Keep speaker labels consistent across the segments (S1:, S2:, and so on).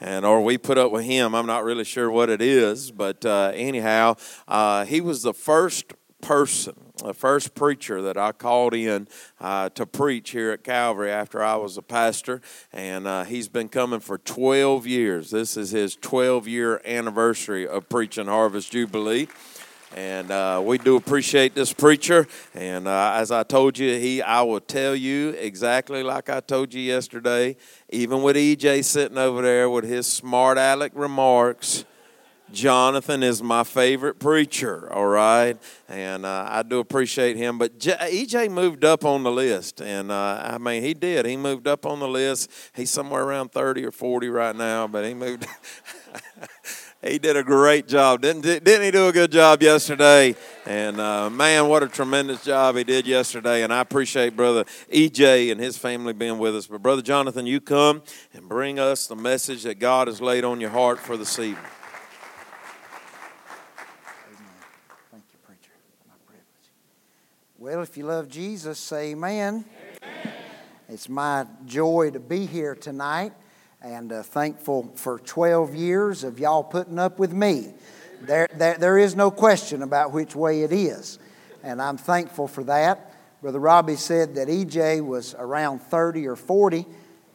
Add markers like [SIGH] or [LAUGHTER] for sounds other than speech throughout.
S1: and or we put up with him. I'm not really sure what it is, but uh, anyhow, uh, he was the first person, the first preacher that I called in uh, to preach here at Calvary after I was a pastor, and uh, he's been coming for 12 years. This is his 12 year anniversary of preaching Harvest Jubilee. And uh, we do appreciate this preacher. And uh, as I told you, he I will tell you exactly like I told you yesterday. Even with EJ sitting over there with his smart aleck remarks, Jonathan is my favorite preacher. All right, and uh, I do appreciate him. But J- EJ moved up on the list, and uh, I mean he did. He moved up on the list. He's somewhere around thirty or forty right now, but he moved. [LAUGHS] he did a great job. Didn't, didn't he do a good job yesterday? And uh, man, what a tremendous job he did yesterday. And I appreciate Brother EJ and his family being with us. But Brother Jonathan, you come and bring us the message that God has laid on your heart for this evening.
S2: Thank you, preacher. Well, if you love Jesus, say amen. amen. It's my joy to be here tonight and uh, thankful for 12 years of y'all putting up with me. There, there, there is no question about which way it is, and I'm thankful for that. Brother Robbie said that EJ was around 30 or 40.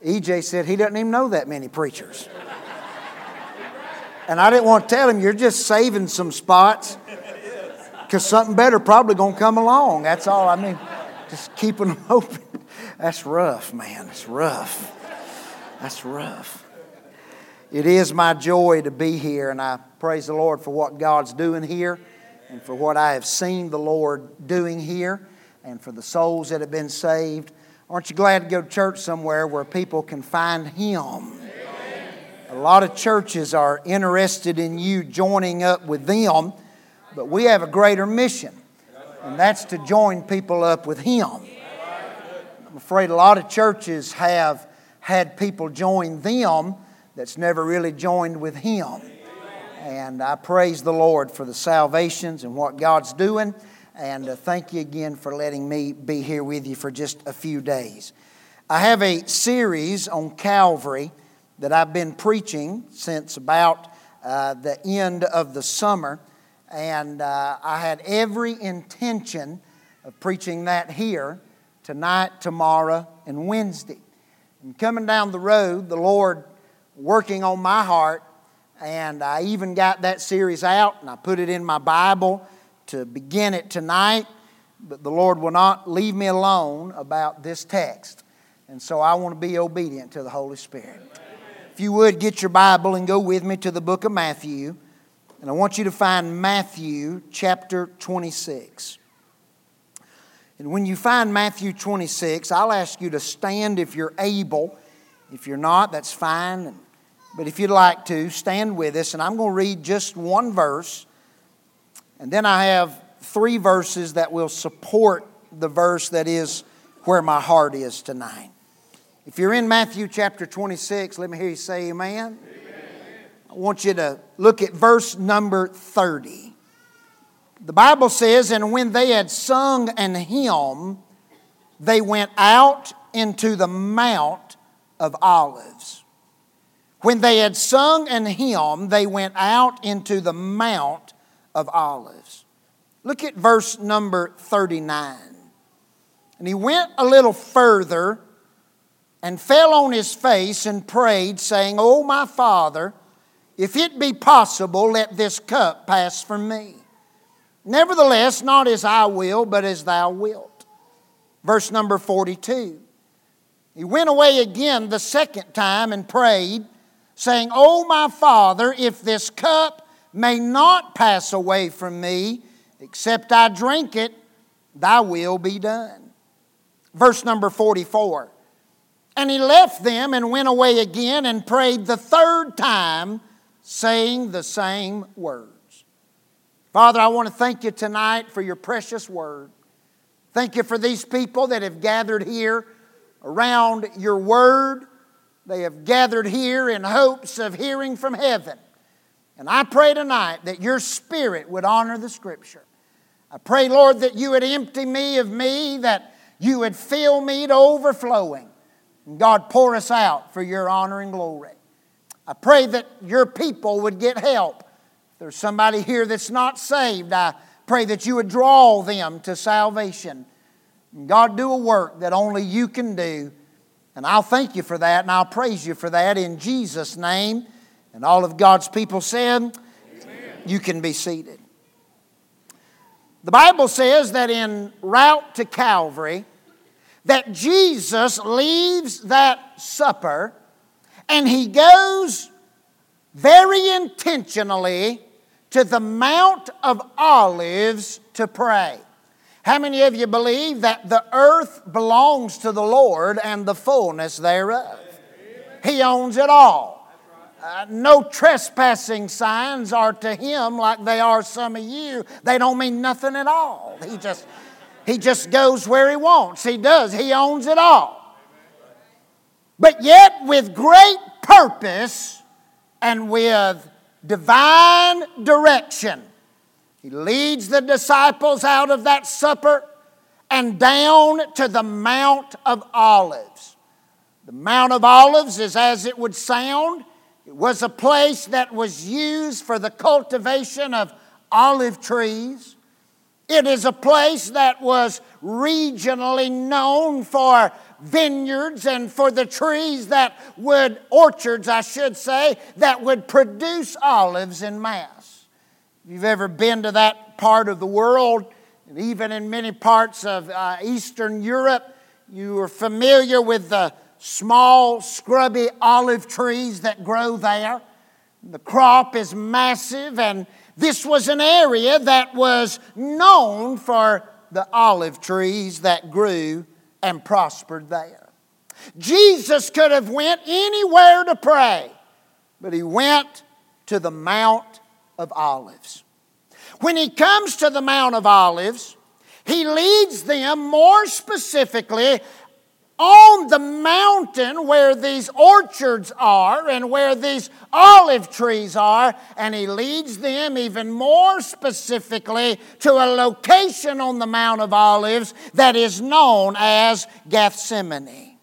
S2: EJ said he doesn't even know that many preachers. And I didn't want to tell him, you're just saving some spots because something better probably going to come along. That's all. I mean, just keeping them [LAUGHS] open. That's rough, man. It's rough. That's rough. It is my joy to be here, and I praise the Lord for what God's doing here and for what I have seen the Lord doing here and for the souls that have been saved. Aren't you glad to go to church somewhere where people can find Him? A lot of churches are interested in you joining up with them, but we have a greater mission, and that's to join people up with Him. I'm afraid a lot of churches have had people join them that's never really joined with Him. And I praise the Lord for the salvations and what God's doing. And uh, thank you again for letting me be here with you for just a few days. I have a series on Calvary that I've been preaching since about uh, the end of the summer. And uh, I had every intention of preaching that here tonight, tomorrow, and Wednesday. And coming down the road, the Lord working on my heart, and I even got that series out and I put it in my Bible to begin it tonight. But the Lord will not leave me alone about this text. And so I want to be obedient to the Holy Spirit. If you would, get your Bible and go with me to the book of Matthew. And I want you to find Matthew chapter 26. And when you find Matthew 26, I'll ask you to stand if you're able. If you're not, that's fine. But if you'd like to, stand with us. And I'm going to read just one verse. And then I have three verses that will support the verse that is where my heart is tonight. If you're in Matthew chapter 26, let me hear you say amen. amen. I want you to look at verse number 30. The Bible says, And when they had sung an hymn, they went out into the Mount of Olives. When they had sung an hymn, they went out into the Mount of Olives. Look at verse number 39. And he went a little further and fell on his face and prayed, saying, O my Father, if it be possible, let this cup pass from me. Nevertheless, not as I will, but as thou wilt. Verse number 42. He went away again the second time and prayed, saying, O my Father, if this cup may not pass away from me, except I drink it, thy will be done. Verse number 44. And he left them and went away again and prayed the third time, saying the same word. Father, I want to thank you tonight for your precious word. Thank you for these people that have gathered here around your word. They have gathered here in hopes of hearing from heaven. And I pray tonight that your spirit would honor the scripture. I pray, Lord, that you would empty me of me, that you would fill me to overflowing. And God, pour us out for your honor and glory. I pray that your people would get help. There's somebody here that's not saved, I pray that you would draw them to salvation. God, do a work that only you can do. And I'll thank you for that and I'll praise you for that in Jesus' name. And all of God's people said, Amen. You can be seated. The Bible says that in route to Calvary, that Jesus leaves that supper and he goes very intentionally to the Mount of Olives to pray. How many of you believe that the earth belongs to the Lord and the fullness thereof? He owns it all. Uh, no trespassing signs are to him like they are some of you. They don't mean nothing at all. He just, he just goes where he wants. He does. He owns it all. But yet, with great purpose and with divine direction, he leads the disciples out of that supper and down to the Mount of Olives. The Mount of Olives is as it would sound it was a place that was used for the cultivation of olive trees. It is a place that was regionally known for vineyards and for the trees that would, orchards, I should say, that would produce olives in mass. If you've ever been to that part of the world, and even in many parts of uh, Eastern Europe, you are familiar with the small, scrubby olive trees that grow there. The crop is massive, and this was an area that was known for the olive trees that grew and prospered there. Jesus could have went anywhere to pray, but he went to the Mount of Olives. When he comes to the Mount of Olives, he leads them more specifically on the mountain where these orchards are and where these olive trees are, and he leads them even more specifically to a location on the Mount of Olives that is known as Gethsemane.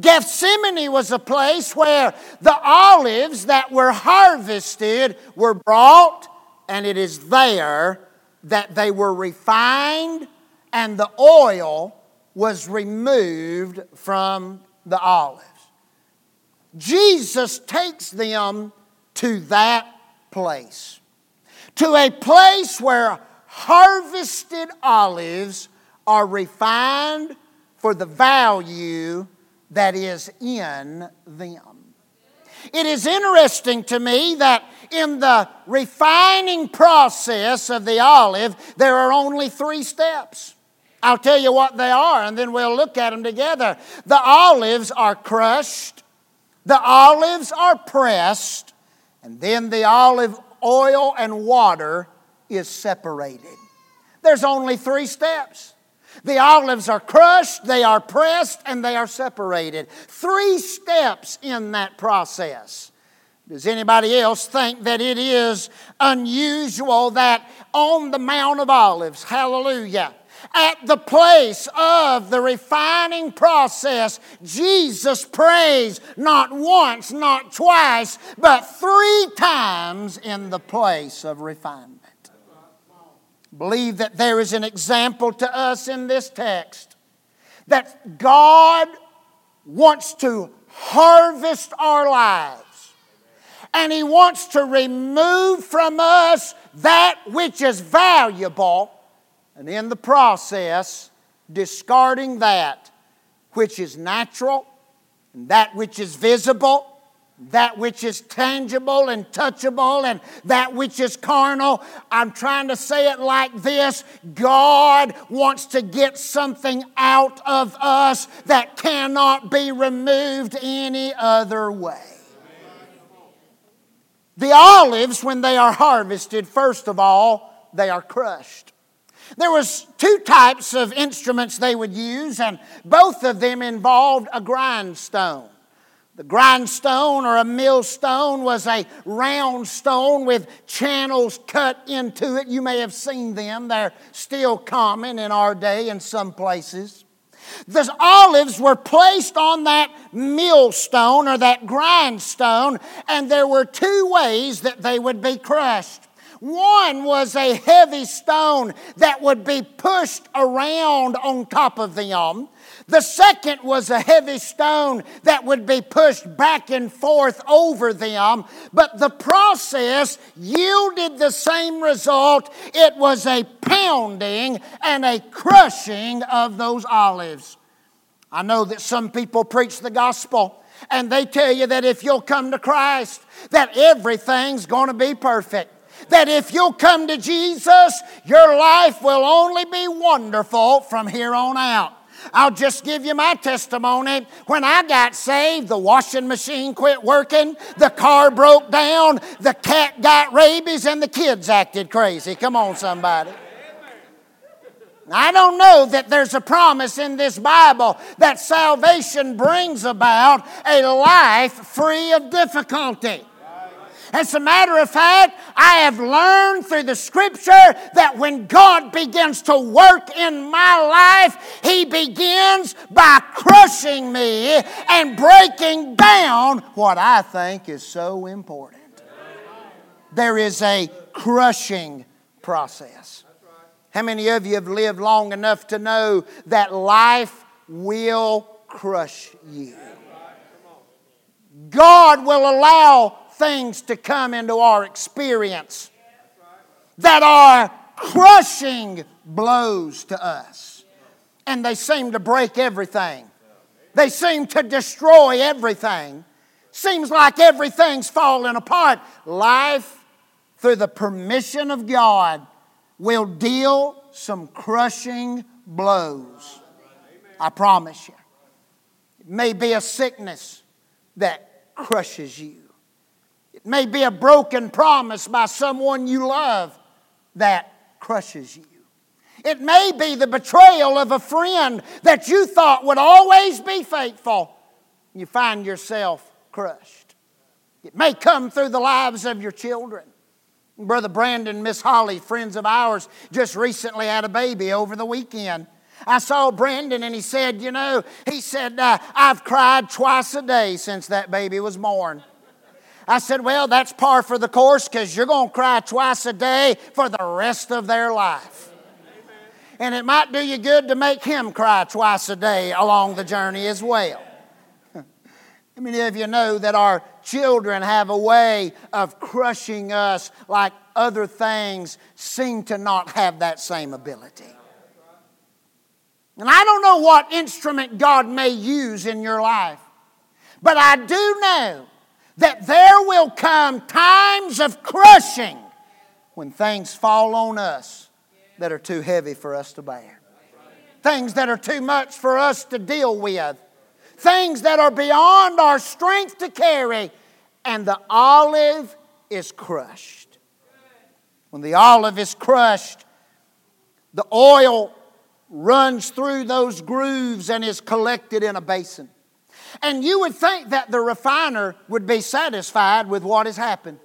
S2: Gethsemane was a place where the olives that were harvested were brought, and it is there that they were refined and the oil was removed from the olives. Jesus takes them to that place, to a place where harvested olives are refined for the value that is in them. It is interesting to me that in the refining process of the olive, there are only three steps. I'll tell you what they are, and then we'll look at them together. The olives are crushed, the olives are pressed, and then the olive oil and water is separated. There's only three steps. The olives are crushed, they are pressed, and they are separated. Three steps in that process. Does anybody else think that it is unusual that on the Mount of Olives, hallelujah, at the place of the refining process, Jesus prays not once, not twice, but three times in the place of refinement. Believe that there is an example to us in this text that God wants to harvest our lives and He wants to remove from us that which is valuable and in the process, discarding that which is natural, and that which is visible, that which is tangible and touchable, and that which is carnal. I'm trying to say it like this God wants to get something out of us that cannot be removed any other way. The olives, when they are harvested, first of all, they are crushed. There was two types of instruments they would use, and both of them involved a grindstone. The grindstone or a millstone was a round stone with channels cut into it. You may have seen them, they're still common in our day in some places. The olives were placed on that millstone or that grindstone, and there were two ways that they would be crushed. One was a heavy stone that would be pushed around on top of them. The second was a heavy stone that would be pushed back and forth over them, but the process yielded the same result. It was a pounding and a crushing of those olives. I know that some people preach the gospel and they tell you that if you'll come to Christ, that everything's going to be perfect that if you'll come to Jesus, your life will only be wonderful from here on out. I'll just give you my testimony. When I got saved, the washing machine quit working, the car broke down, the cat got rabies, and the kids acted crazy. Come on, somebody. I don't know that there's a promise in this Bible that salvation brings about a life free of difficulty. As a matter of fact, I have learned through the scripture that when God begins to work in my life, He begins by crushing me and breaking down what I think is so important. There is a crushing process. How many of you have lived long enough to know that life will crush you? God will allow things to come into our experience that are crushing blows to us. And they seem to break everything, they seem to destroy everything. Seems like everything's falling apart. Life, through the permission of God, will deal some crushing blows. I promise you. It may be a sickness that crushes you may be a broken promise by someone you love that crushes you. It may be the betrayal of a friend that you thought would always be faithful. You find yourself crushed. It may come through the lives of your children. Brother Brandon, Miss Holly, friends of ours, just recently had a baby over the weekend. I saw Brandon and he said, You know, he said, uh, I've cried twice a day since that baby was born. I said, Well, that's par for the course because you're going to cry twice a day for the rest of their life. And it might do you good to make him cry twice a day along the journey as well. How [LAUGHS] many of you know that our children have a way of crushing us like other things seem to not have that same ability? And I don't know what instrument God may use in your life, but I do know that there will come times of crushing when things fall on us that are too heavy for us to bear. Things that are too much for us to deal with. Things that are beyond our strength to carry. And the olive is crushed. When the olive is crushed, the oil runs through those grooves and is collected in a basin. And you would think that the refiner would be satisfied with what has happened.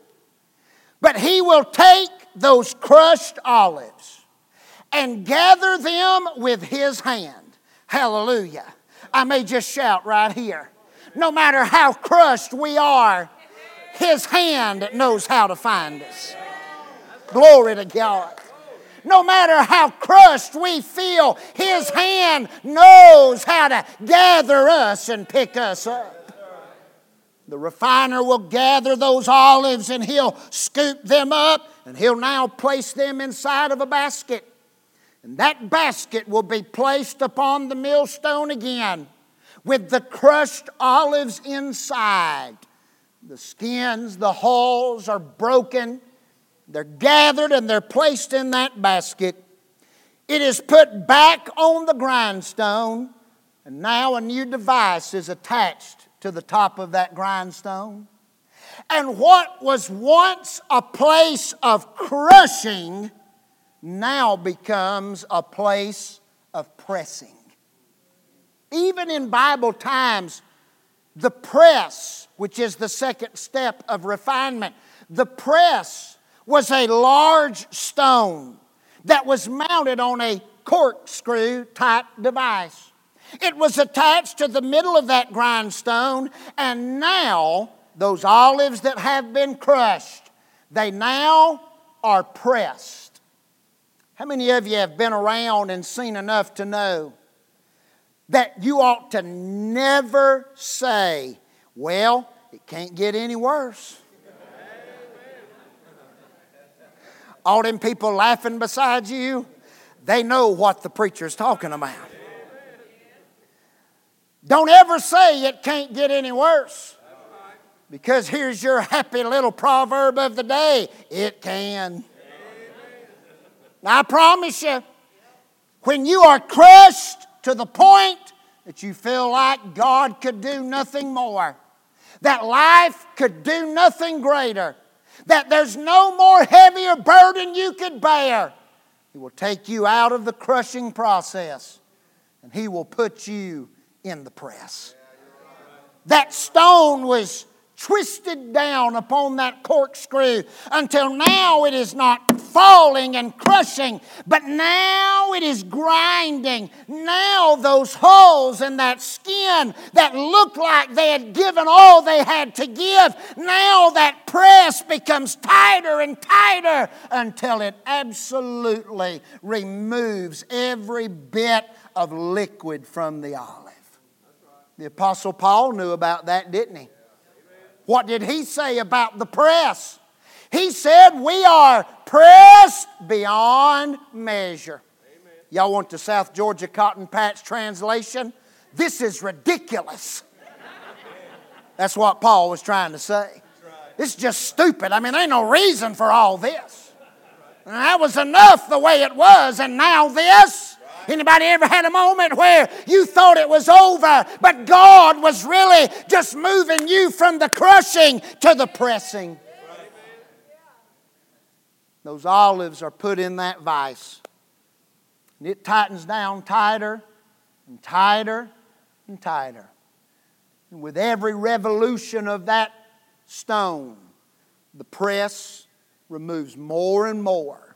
S2: But he will take those crushed olives and gather them with his hand. Hallelujah. I may just shout right here. No matter how crushed we are, his hand knows how to find us. Glory to God. No matter how crushed we feel, His hand knows how to gather us and pick us up. The refiner will gather those olives and he'll scoop them up and he'll now place them inside of a basket. And that basket will be placed upon the millstone again with the crushed olives inside. The skins, the hulls are broken they're gathered and they're placed in that basket. It is put back on the grindstone, and now a new device is attached to the top of that grindstone. And what was once a place of crushing now becomes a place of pressing. Even in Bible times, the press, which is the second step of refinement, the press was a large stone that was mounted on a corkscrew type device. It was attached to the middle of that grindstone, and now those olives that have been crushed, they now are pressed. How many of you have been around and seen enough to know that you ought to never say, Well, it can't get any worse? All them people laughing beside you, they know what the preacher's talking about. Don't ever say it can't get any worse. Because here's your happy little proverb of the day it can. Now, I promise you, when you are crushed to the point that you feel like God could do nothing more, that life could do nothing greater, that there's no more heavier burden you could bear, He will take you out of the crushing process and He will put you in the press. That stone was twisted down upon that corkscrew until now it is not falling and crushing, but now it is grinding. Now those holes in that skin that looked like they had given all they had to give, now that press becomes tighter and tighter until it absolutely removes every bit of liquid from the olive. The Apostle Paul knew about that, didn't he? What did he say about the press? He said, We are pressed beyond measure. Amen. Y'all want the South Georgia Cotton Patch translation? This is ridiculous. That's what Paul was trying to say. It's just stupid. I mean, there ain't no reason for all this. And that was enough the way it was, and now this. Anybody ever had a moment where you thought it was over, but God was really just moving you from the crushing to the pressing? Those olives are put in that vise. And it tightens down tighter and tighter and tighter. And with every revolution of that stone, the press removes more and more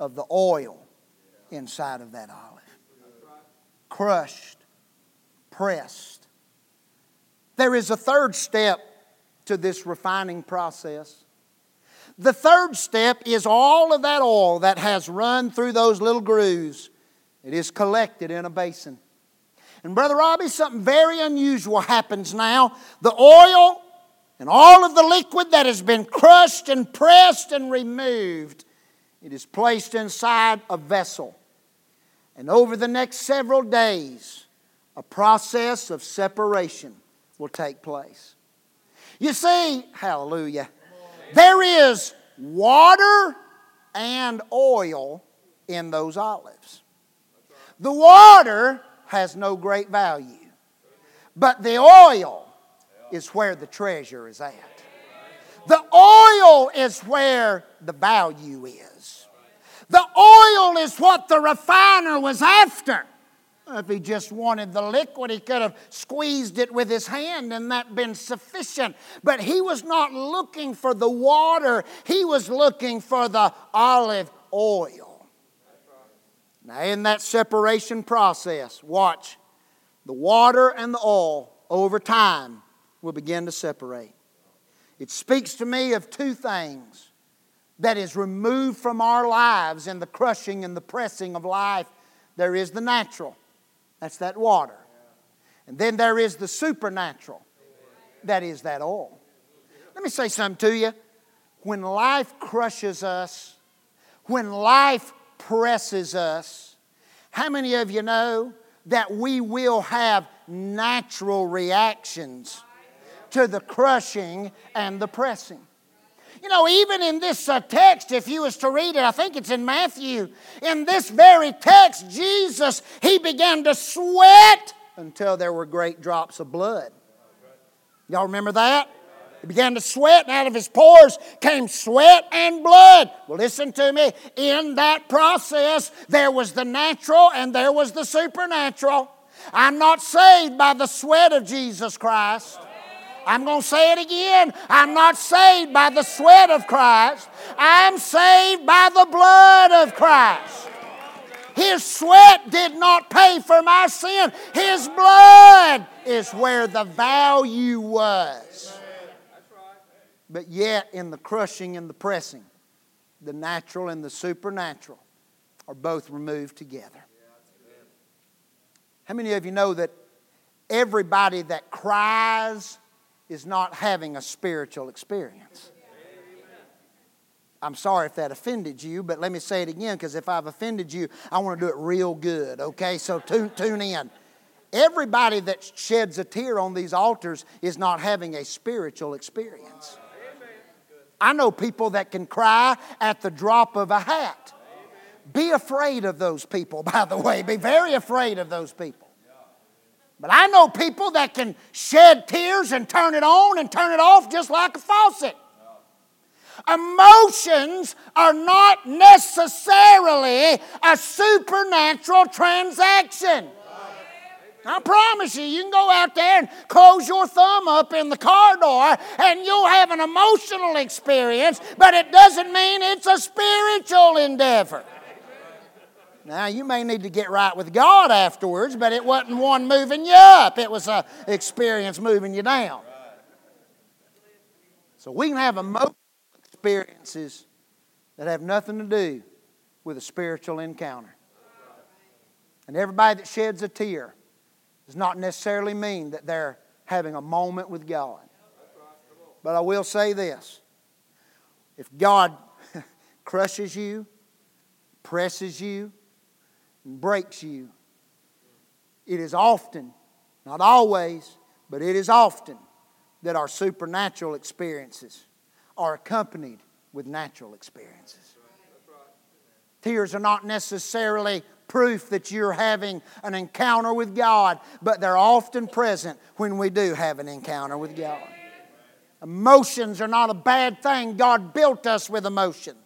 S2: of the oil inside of that olive crushed, pressed. There is a third step to this refining process. The third step is all of that oil that has run through those little grooves. It is collected in a basin. And, Brother Robbie, something very unusual happens now. The oil and all of the liquid that has been crushed and pressed and removed, it is placed inside a vessel. And over the next several days, a process of separation will take place. You see, hallelujah, there is water and oil in those olives. The water has no great value, but the oil is where the treasure is at. The oil is where the value is. The oil is what the refiner was after. If he just wanted the liquid, he could have squeezed it with his hand and that been sufficient. But he was not looking for the water, he was looking for the olive oil. Now, in that separation process, watch, the water and the oil over time will begin to separate. It speaks to me of two things that is removed from our lives in the crushing and the pressing of life, there is the natural. That's that water. And then there is the supernatural. That is that oil. Let me say something to you. When life crushes us, when life presses us, how many of you know that we will have natural reactions to the crushing and the pressing? You know, even in this uh, text, if you was to read it, I think it's in Matthew, in this very text, Jesus, he began to sweat until there were great drops of blood. Y'all remember that? He began to sweat, and out of his pores came sweat and blood. Well, listen to me. In that process, there was the natural and there was the supernatural. I'm not saved by the sweat of Jesus Christ. I'm going to say it again. I'm not saved by the sweat of Christ. I'm saved by the blood of Christ. His sweat did not pay for my sin. His blood is where the value was. But yet, in the crushing and the pressing, the natural and the supernatural are both removed together. How many of you know that everybody that cries is not having a spiritual experience? I'm sorry if that offended you, but let me say it again because if I've offended you, I want to do it real good, okay? So tune, tune in. Everybody that sheds a tear on these altars is not having a spiritual experience. I know people that can cry at the drop of a hat. Be afraid of those people, [LAUGHS] by the way. Be very afraid of those people. But I know people that can shed tears and turn it on and turn it off just like a faucet. Emotions are not necessarily a supernatural transaction. I promise you, you can go out there and close your thumb up in the car door and you'll have an emotional experience, but it doesn't mean it's a spiritual endeavor. Now, you may need to get right with God afterwards, but it wasn't one moving you up, it was an experience moving you down. So we can have emotional experiences that have nothing to do with a spiritual encounter. And everybody that sheds a tear does not necessarily mean that they're having a moment with God. But I will say this if God [LAUGHS] crushes you, presses you, and breaks you, it is often, not always, but it is often that our supernatural experiences are accompanied with natural experiences. Tears are not necessarily proof that you're having an encounter with God, but they're often present when we do have an encounter with God. Emotions are not a bad thing. God built us with emotions.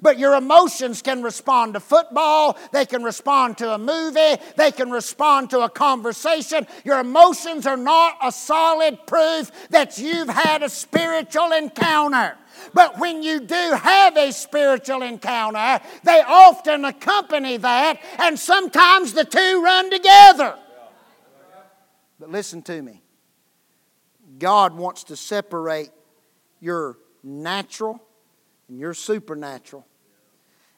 S2: But your emotions can respond to football, they can respond to a movie, they can respond to a conversation. Your emotions are not a solid proof that you've had a spiritual encounter. But when you do have a spiritual encounter, they often accompany that, and sometimes the two run together. But listen to me God wants to separate your natural and your supernatural.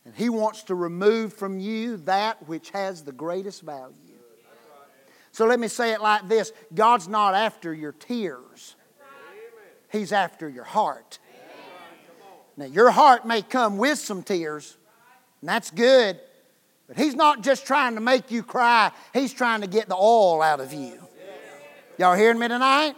S2: And He wants to remove from you that which has the greatest value. So let me say it like this God's not after your tears, He's after your heart. Now, your heart may come with some tears, and that's good, but He's not just trying to make you cry, He's trying to get the oil out of you. Y'all hearing me tonight?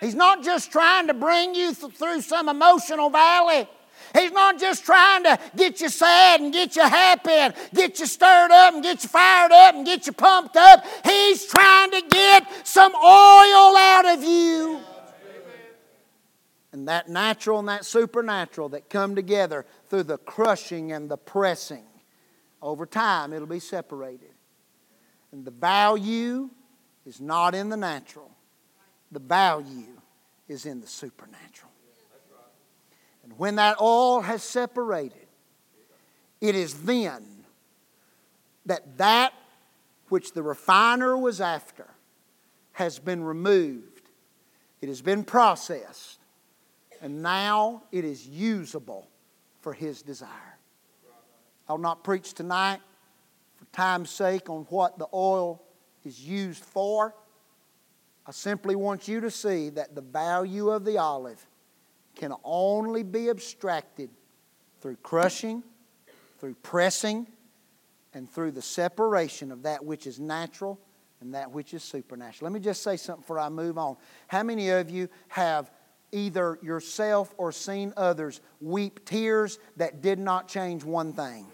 S2: He's not just trying to bring you th- through some emotional valley. He's not just trying to get you sad and get you happy and get you stirred up and get you fired up and get you pumped up. He's trying to get some oil out of you and that natural and that supernatural that come together through the crushing and the pressing. Over time, it'll be separated. And the value is not in the natural, the value is in the supernatural. When that all has separated, it is then that that which the refiner was after has been removed, it has been processed and now it is usable for His desire. I'll not preach tonight for time's sake on what the oil is used for. I simply want you to see that the value of the olive can only be abstracted through crushing, through pressing, and through the separation of that which is natural and that which is supernatural. Let me just say something before I move on. How many of you have either yourself or seen others weep tears that did not change one thing.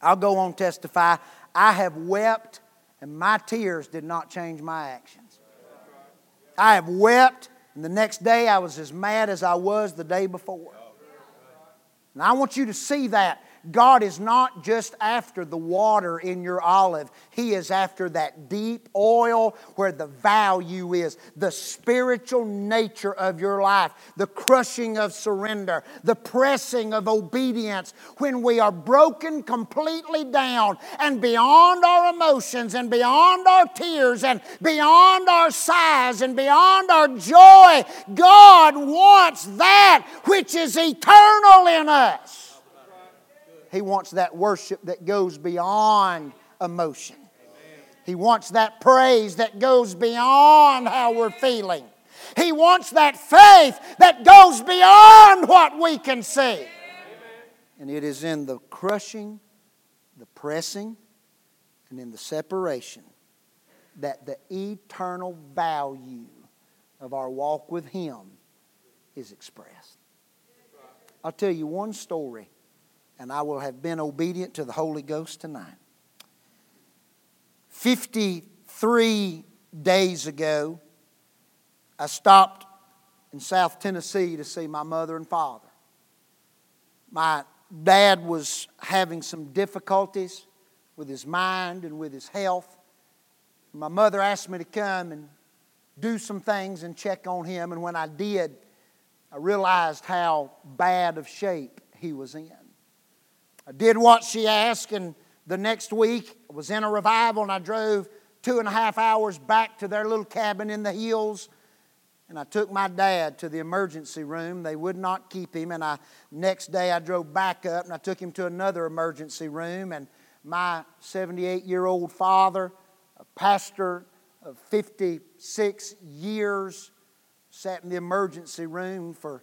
S2: I'll go on testify. I have wept and my tears did not change my actions. I have wept and the next day I was as mad as I was the day before. And I want you to see that God is not just after the water in your olive, He is after that deep oil where the value is, the spiritual nature of your life, the crushing of surrender, the pressing of obedience. When we are broken completely down and beyond our emotions and beyond our tears and beyond our sighs and beyond our joy, God wants that which is eternal in us. He wants that worship that goes beyond emotion. He wants that praise that goes beyond how we're feeling. He wants that faith that goes beyond what we can see. And it is in the crushing, the pressing, and in the separation that the eternal value of our walk with Him is expressed. I'll tell you one story and I will have been obedient to the Holy Ghost tonight. 53 days ago, I stopped in South Tennessee to see my mother and father. My dad was having some difficulties with his mind and with his health. My mother asked me to come and do some things and check on him, and when I did, I realized how bad of shape he was in. I did what she asked, and the next week I was in a revival, and I drove two and a half hours back to their little cabin in the hills. And I took my dad to the emergency room. They would not keep him. And I next day I drove back up and I took him to another emergency room. And my 78 year old father, a pastor of 56 years, sat in the emergency room for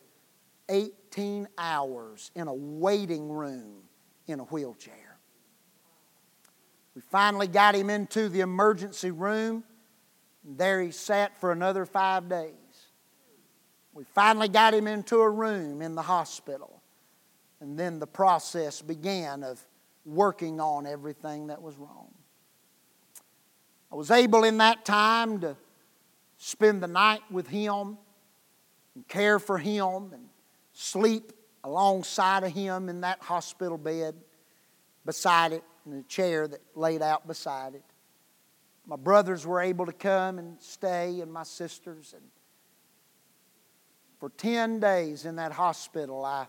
S2: 18 hours in a waiting room in a wheelchair. We finally got him into the emergency room. And there he sat for another five days. We finally got him into a room in the hospital. And then the process began of working on everything that was wrong. I was able in that time to spend the night with him and care for him and sleep alongside of him in that hospital bed, beside it, in the chair that laid out beside it. My brothers were able to come and stay, and my sisters. And for 10 days in that hospital, I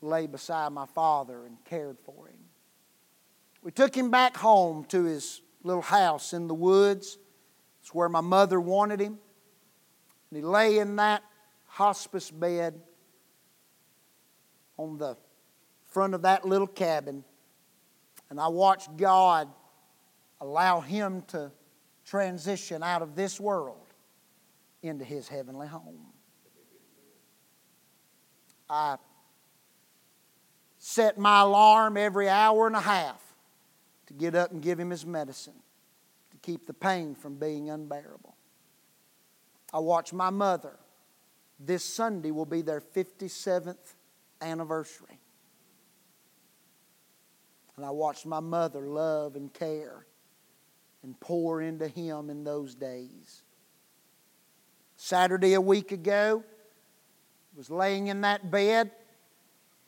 S2: lay beside my father and cared for him. We took him back home to his little house in the woods. It's where my mother wanted him. And he lay in that hospice bed on the front of that little cabin, and I watched God allow him to transition out of this world into his heavenly home. I set my alarm every hour and a half to get up and give him his medicine to keep the pain from being unbearable. I watched my mother. This Sunday will be their 57th anniversary. And I watched my mother love and care and pour into him in those days. Saturday a week ago, was laying in that bed,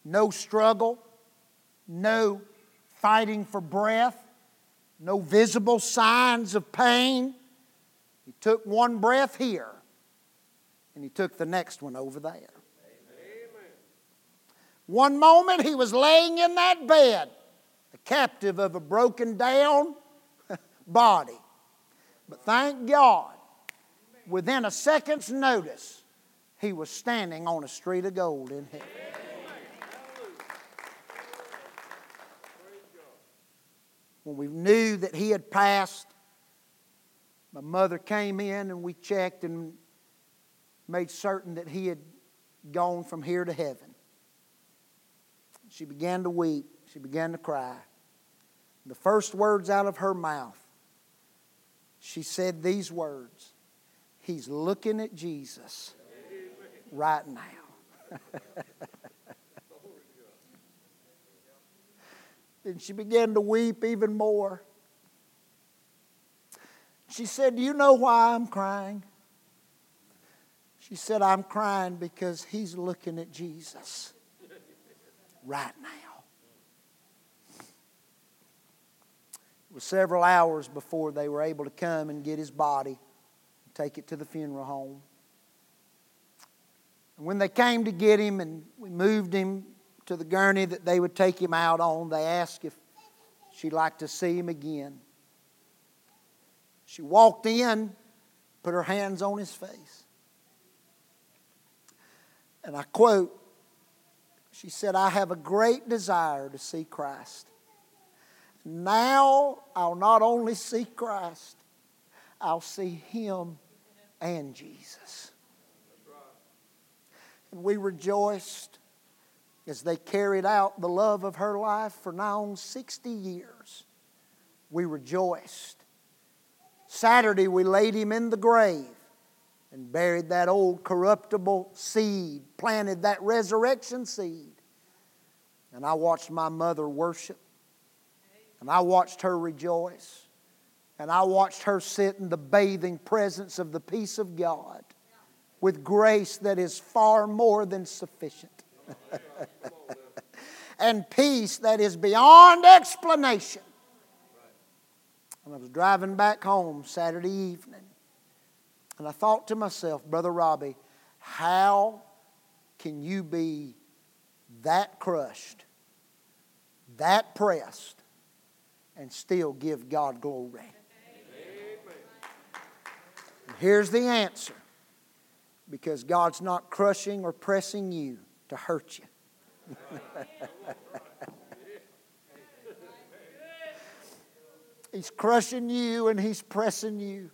S2: no struggle, no fighting for breath, no visible signs of pain. He took one breath here, and he took the next one over there. One moment he was laying in that bed, a captive of a broken down [LAUGHS] body. But thank God, within a second's notice, he was standing on a street of gold in heaven. When we knew that he had passed, my mother came in and we checked and made certain that he had gone from here to heaven. She began to weep. She began to cry. The first words out of her mouth, she said these words He's looking at Jesus right now. [LAUGHS] and she began to weep even more. She said, Do you know why I'm crying? She said, I'm crying because he's looking at Jesus right now. It was several hours before they were able to come and get his body and take it to the funeral home. And when they came to get him and we moved him to the gurney that they would take him out on, they asked if she'd like to see him again. She walked in, put her hands on his face. And I quote, she said, I have a great desire to see Christ. Now I'll not only see Christ, I'll see Him and Jesus. And we rejoiced as they carried out the love of her life for now on 60 years. We rejoiced. Saturday, we laid him in the grave and buried that old corruptible seed, planted that resurrection seed. And I watched my mother worship, and I watched her rejoice, and I watched her sit in the bathing presence of the peace of God with grace that is far more than sufficient. [LAUGHS] and peace that is beyond explanation. And I was driving back home Saturday evening, and I thought to myself, Brother Robbie, how can you be that crushed, that pressed, and still give God glory? And here's the answer because God's not crushing or pressing you to hurt you. [LAUGHS] he's crushing you and he's pressing you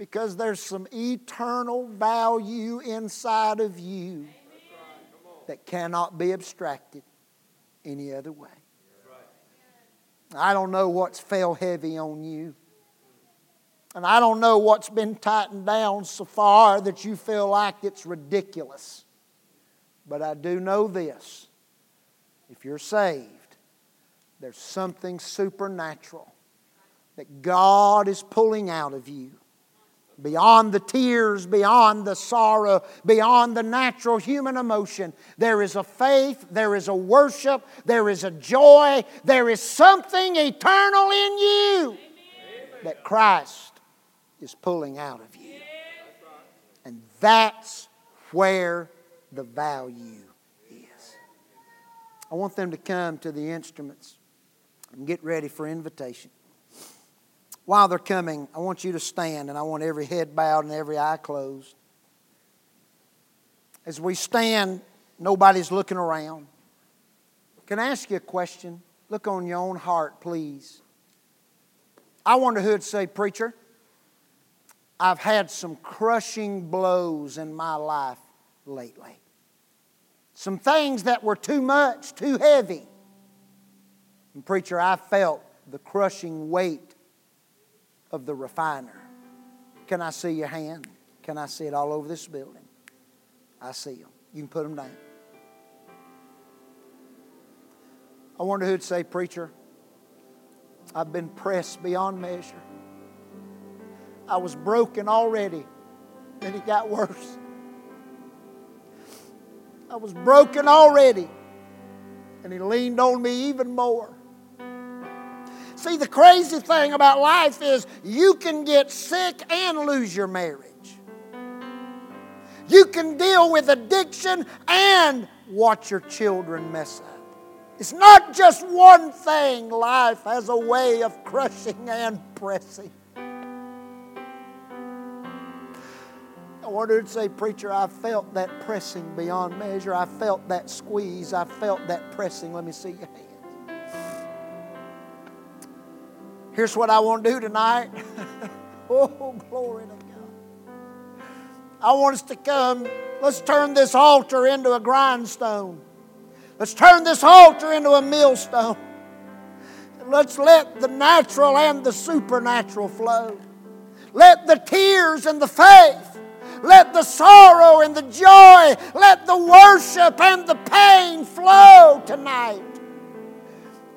S2: because there's some eternal value inside of you that cannot be abstracted any other way. I don't know what's fell heavy on you. And I don't know what's been tightened down so far that you feel like it's ridiculous. But I do know this if you're saved, there's something supernatural that God is pulling out of you. Beyond the tears, beyond the sorrow, beyond the natural human emotion, there is a faith, there is a worship, there is a joy, there is something eternal in you that Christ is pulling out of you. And that's where the value is. I want them to come to the instruments and get ready for invitation. While they're coming, I want you to stand and I want every head bowed and every eye closed. As we stand, nobody's looking around. Can I ask you a question? Look on your own heart, please. I wonder who'd say, Preacher, I've had some crushing blows in my life lately. Some things that were too much, too heavy. And, preacher, I felt the crushing weight of the refiner. Can I see your hand? Can I see it all over this building? I see them. You can put them down. I wonder who'd say, Preacher, I've been pressed beyond measure. I was broken already, and it got worse. I was broken already, and He leaned on me even more. See, the crazy thing about life is you can get sick and lose your marriage. You can deal with addiction and watch your children mess up. It's not just one thing, life has a way of crushing and pressing. I wanted to say, Preacher, I felt that pressing beyond measure. I felt that squeeze. I felt that pressing. Let me see your hands. Here's what I want to do tonight. [LAUGHS] oh, glory to God. I want us to come. Let's turn this altar into a grindstone. Let's turn this altar into a millstone. Let's let the natural and the supernatural flow. Let the tears and the faith let the sorrow and the joy, let the worship and the pain flow tonight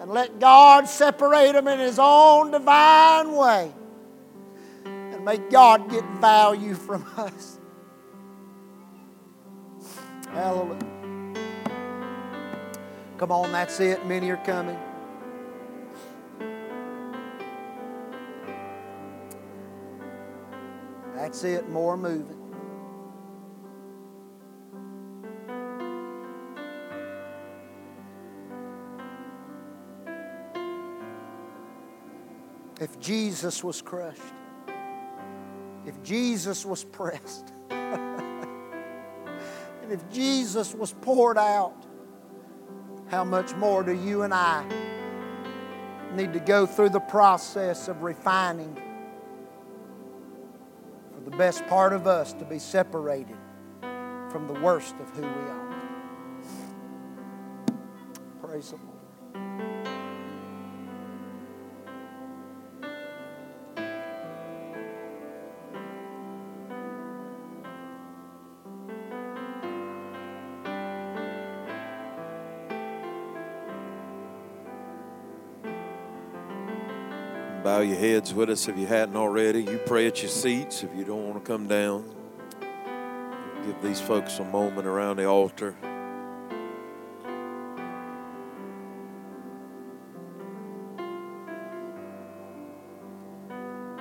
S2: and let God separate them in His own divine way. And may God get value [LAUGHS] from us. Hallelujah. Come on, that's it. Many are coming. That's it. More moving. Jesus was crushed, if Jesus was pressed, [LAUGHS] and if Jesus was poured out, how much more do you and I need to go through the process of refining for the best part of us to be separated from the worst of who we are? Praise the Lord.
S1: Your heads with us if you hadn't already. You pray at your seats if you don't want to come down. Give these folks a moment around the altar.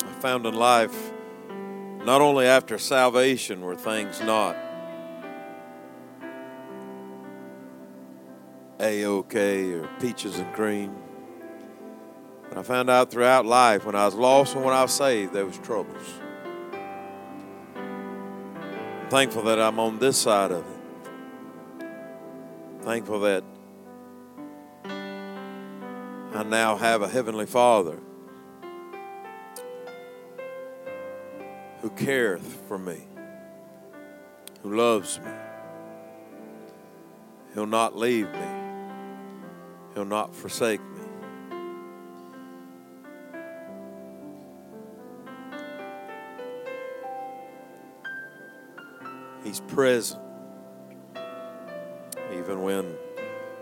S1: I found in life, not only after salvation were things not a okay or peaches and cream. I found out throughout life when I was lost and when I was saved, there was troubles. I'm thankful that I'm on this side of it. Thankful that I now have a Heavenly Father who careth for me, who loves me. He'll not leave me, He'll not forsake me. He's present. Even when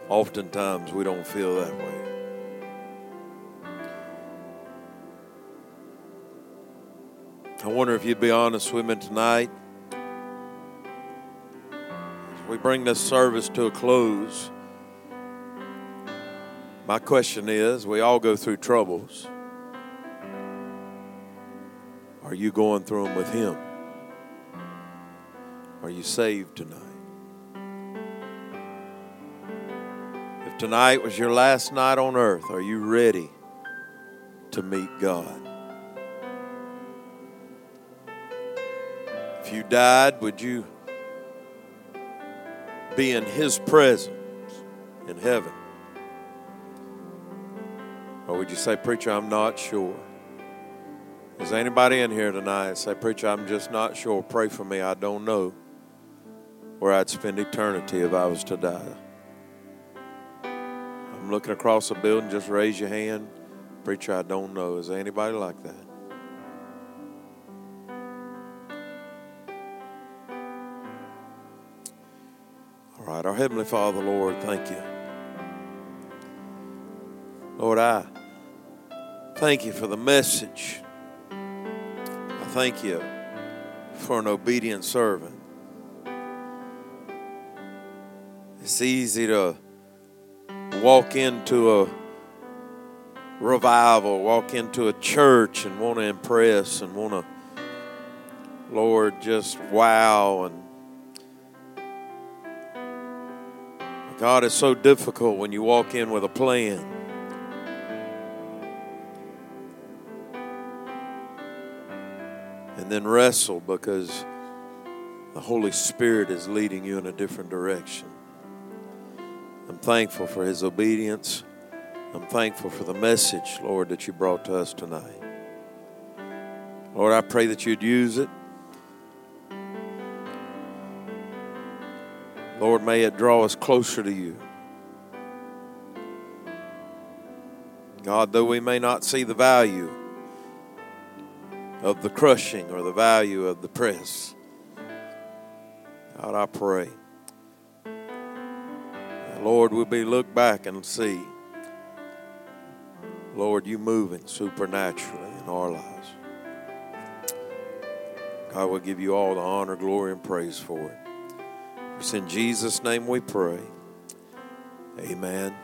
S1: oftentimes we don't feel that way. I wonder if you'd be honest with me tonight. As we bring this service to a close, my question is we all go through troubles. Are you going through them with Him? Are you saved tonight? If tonight was your last night on earth, are you ready to meet God? If you died, would you be in His presence in heaven? Or would you say, Preacher, I'm not sure? Is anybody in here tonight say, Preacher, I'm just not sure. Pray for me. I don't know where I'd spend eternity if I was to die. I'm looking across the building. Just raise your hand. Preacher, I don't know. Is there anybody like that? All right, our Heavenly Father, Lord, thank you. Lord, I thank you for the message. I thank you for an obedient servant. It's easy to walk into a revival, walk into a church and want to impress and want to, Lord, just wow. And God, it's so difficult when you walk in with a plan. And then wrestle because the Holy Spirit is leading you in a different direction. I'm thankful for his obedience. I'm thankful for the message, Lord, that you brought to us tonight. Lord, I pray that you'd use it. Lord, may it draw us closer to you. God, though we may not see the value of the crushing or the value of the press, God, I pray. Lord, we'll be look back and see, Lord, you moving supernaturally in our lives. God will give you all the honor, glory, and praise for it. It's in Jesus' name we pray. Amen